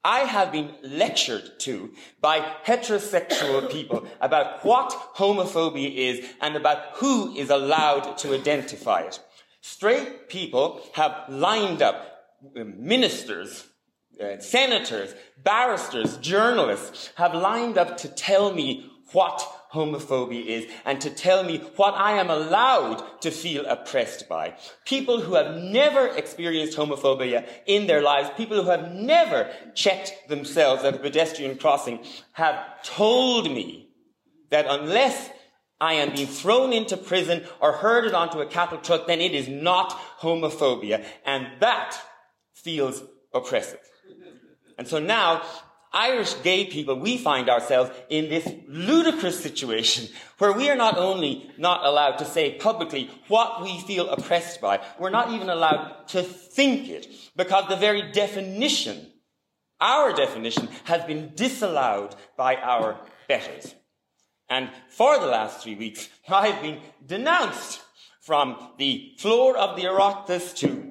I have been lectured to by heterosexual people about what homophobia is and about who is allowed to identify it. Straight people have lined up uh, ministers, uh, senators, barristers, journalists have lined up to tell me what homophobia is and to tell me what I am allowed to feel oppressed by. People who have never experienced homophobia in their lives, people who have never checked themselves at a pedestrian crossing have told me that unless I am being thrown into prison or herded onto a cattle truck, then it is not homophobia. And that feels oppressive. And so now Irish gay people, we find ourselves in this ludicrous situation where we are not only not allowed to say publicly what we feel oppressed by, we're not even allowed to think it because the very definition, our definition, has been disallowed by our betters. And for the last three weeks, I've been denounced from the floor of the Oireachtas to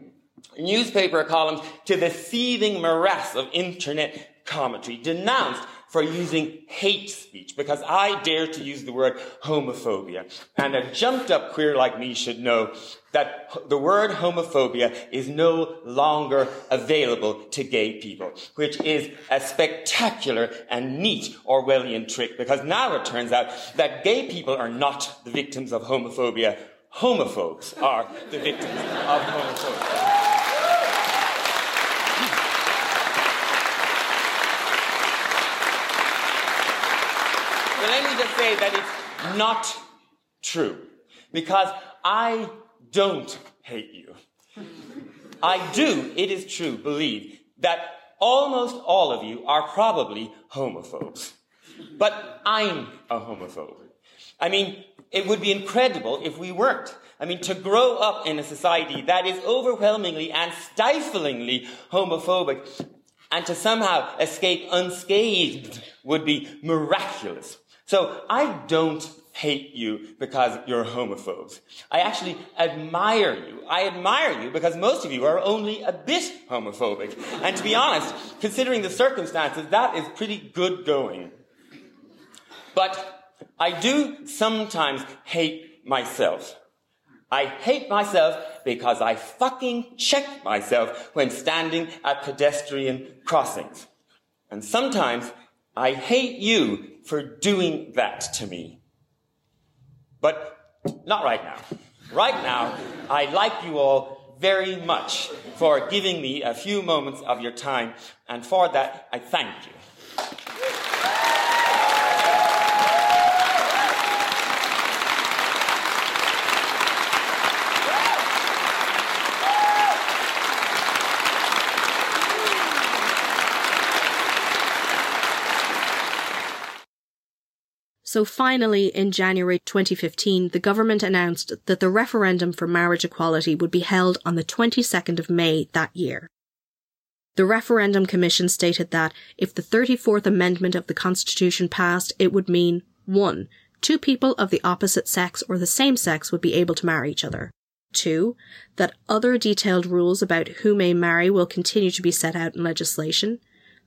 newspaper columns to the seething morass of internet commentary, denounced for using hate speech because I dare to use the word homophobia. And a jumped up queer like me should know that the word homophobia is no longer available to gay people, which is a spectacular and neat Orwellian trick because now it turns out that gay people are not the victims of homophobia. Homophobes are the victims of homophobia. Me just say that it's not true. Because I don't hate you. I do, it is true, believe that almost all of you are probably homophobes. But I'm a homophobe. I mean, it would be incredible if we weren't. I mean, to grow up in a society that is overwhelmingly and stiflingly homophobic and to somehow escape unscathed would be miraculous. So I don't hate you because you're homophobes. I actually admire you. I admire you because most of you are only a bit homophobic. And to be honest, considering the circumstances, that is pretty good going. But I do sometimes hate myself. I hate myself because I fucking check myself when standing at pedestrian crossings. And sometimes I hate you for doing that to me. But not right now. Right now, I like you all very much for giving me a few moments of your time, and for that, I thank you. So finally, in January 2015, the government announced that the referendum for marriage equality would be held on the 22nd of May that year. The Referendum Commission stated that if the 34th Amendment of the Constitution passed, it would mean 1. Two people of the opposite sex or the same sex would be able to marry each other. 2. That other detailed rules about who may marry will continue to be set out in legislation.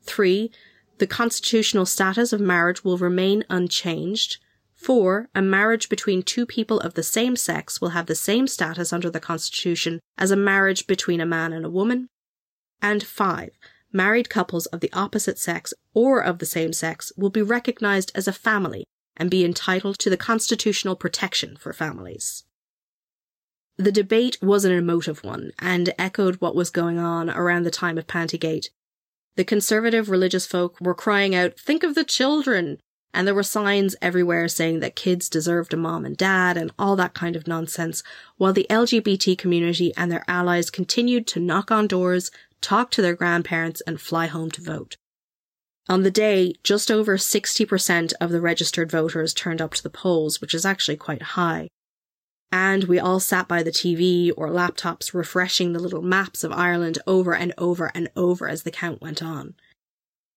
3 the constitutional status of marriage will remain unchanged. 4. A marriage between two people of the same sex will have the same status under the Constitution as a marriage between a man and a woman. And 5. Married couples of the opposite sex or of the same sex will be recognized as a family and be entitled to the constitutional protection for families. The debate was an emotive one and echoed what was going on around the time of Pantigate the conservative religious folk were crying out, think of the children! And there were signs everywhere saying that kids deserved a mom and dad and all that kind of nonsense, while the LGBT community and their allies continued to knock on doors, talk to their grandparents, and fly home to vote. On the day, just over 60% of the registered voters turned up to the polls, which is actually quite high and we all sat by the TV or laptops refreshing the little maps of Ireland over and over and over as the count went on.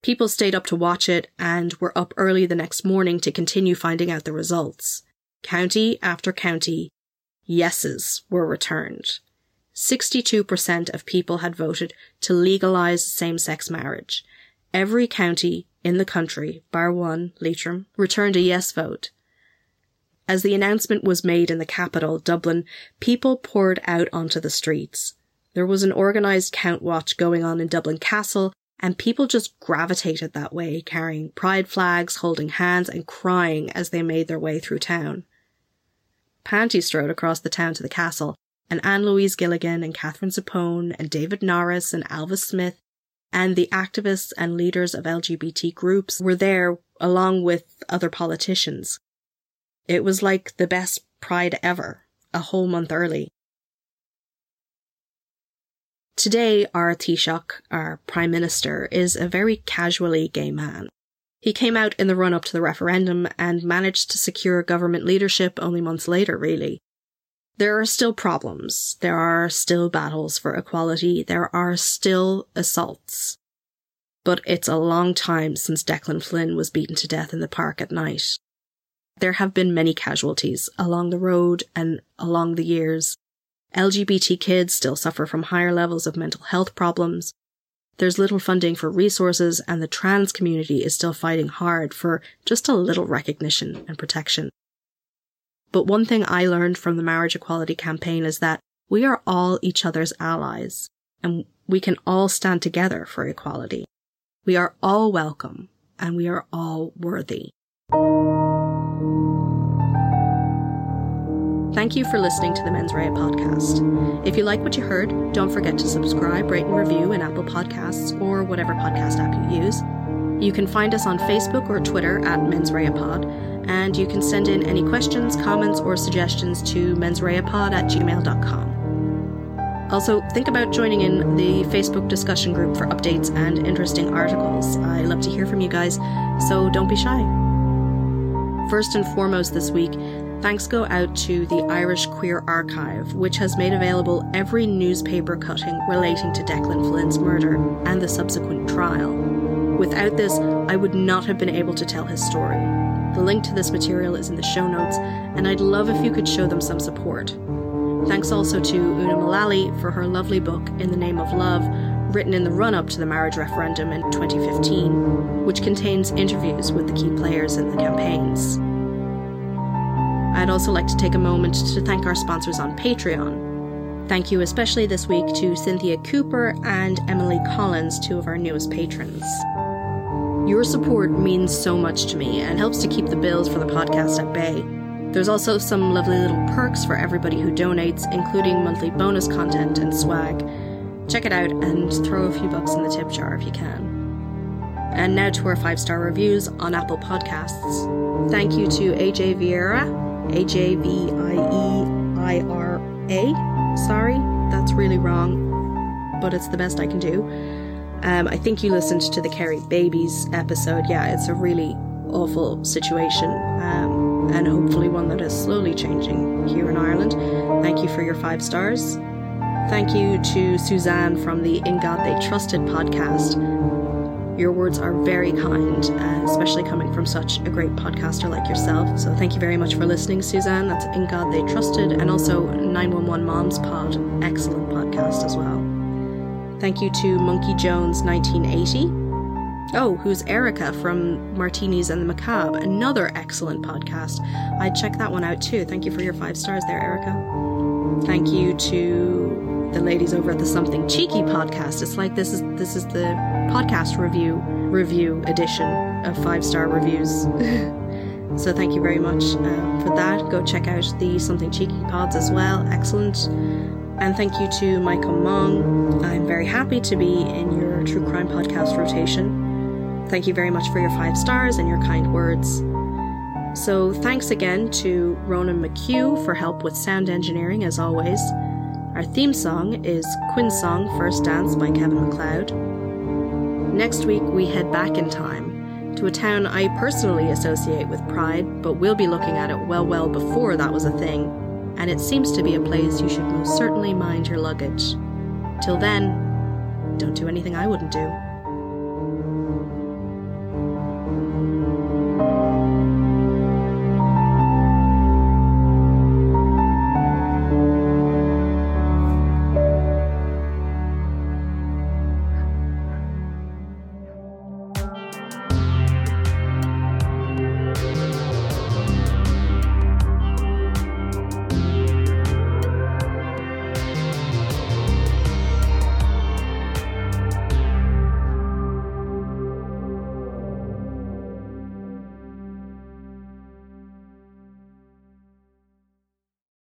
People stayed up to watch it and were up early the next morning to continue finding out the results. County after county, yeses were returned. 62% of people had voted to legalise same-sex marriage. Every county in the country, bar one, Leitrim, returned a yes vote. As the announcement was made in the capital, Dublin, people poured out onto the streets. There was an organised count watch going on in Dublin Castle, and people just gravitated that way, carrying pride flags, holding hands, and crying as they made their way through town. Panti strode across the town to the castle, and Anne Louise Gilligan and Catherine Zappone and David Norris and Ailbhe Smyth and the activists and leaders of LGBT groups were there along with other politicians. It was like the best pride ever, a whole month early. Today, our Taoiseach, our Prime Minister, is a very casually gay man. He came out in the run up to the referendum and managed to secure government leadership only months later, really. There are still problems. There are still battles for equality. There are still assaults. But it's a long time since Declan Flynn was beaten to death in the park at night there have been many casualties along the road and along the years. LGBT kids still suffer from higher levels of mental health problems. There's little funding for resources and the trans community is still fighting hard for just a little recognition and protection. But one thing I learned from the marriage equality campaign is that we are all each other's allies and we can all stand together for equality. We are all welcome and we are all worthy. Thank you for listening to the Mens Rea podcast. If you like what you heard, don't forget to subscribe, rate, and review in Apple Podcasts or whatever podcast app you use. You can find us on Facebook or Twitter at Mens Rea Pod, and you can send in any questions, comments, or suggestions to mensreapod at gmail.com. Also, think about joining in the Facebook discussion group for updates and interesting articles. I love to hear from you guys, so don't be shy. First and foremost this week, Thanks go out to the Irish Queer Archive, which has made available every newspaper cutting relating to Declan Flynn's murder and the subsequent trial. Without this, I would not have been able to tell his story. The link to this material is in the show notes, and I'd love if you could show them some support. Thanks also to Una Mullally for her lovely book, In the Name of Love, written in the run up to the marriage referendum in 2015, which contains interviews with the key players in the campaigns. I'd also like to take a moment to thank our sponsors on Patreon. Thank you especially this week to Cynthia Cooper and Emily Collins, two of our newest patrons. Your support means so much to me and helps to keep the bills for the podcast at bay. There's also some lovely little perks for everybody who donates, including monthly bonus content and swag. Check it out and throw a few bucks in the tip jar if you can. And now to our five star reviews on Apple Podcasts. Thank you to AJ Vieira, A J V I E I R A. Sorry, that's really wrong, but it's the best I can do. Um, I think you listened to the Kerry Babies episode. Yeah, it's a really awful situation, um, and hopefully one that is slowly changing here in Ireland. Thank you for your five stars. Thank you to Suzanne from the In God They Trusted podcast. Your words are very kind, uh, especially coming from such a great podcaster like yourself. So thank you very much for listening, Suzanne. That's In God They Trusted, and also 911 Moms Pod. Excellent podcast as well. Thank you to Monkey Jones 1980. Oh, who's Erica from Martinis and the Macabre? Another excellent podcast. I'd check that one out too. Thank you for your five stars there, Erica. Thank you to the ladies over at the Something Cheeky podcast. It's like this is this is the podcast review review edition of five star reviews. so thank you very much uh, for that. Go check out the Something Cheeky pods as well. Excellent. And thank you to Michael Mong. I'm very happy to be in your true crime podcast rotation. Thank you very much for your five stars and your kind words. So, thanks again to Ronan McHugh for help with sound engineering, as always. Our theme song is Quinn's Song First Dance by Kevin MacLeod. Next week, we head back in time to a town I personally associate with pride, but we'll be looking at it well, well before that was a thing and it seems to be a place you should most certainly mind your luggage. Till then, don't do anything I wouldn't do.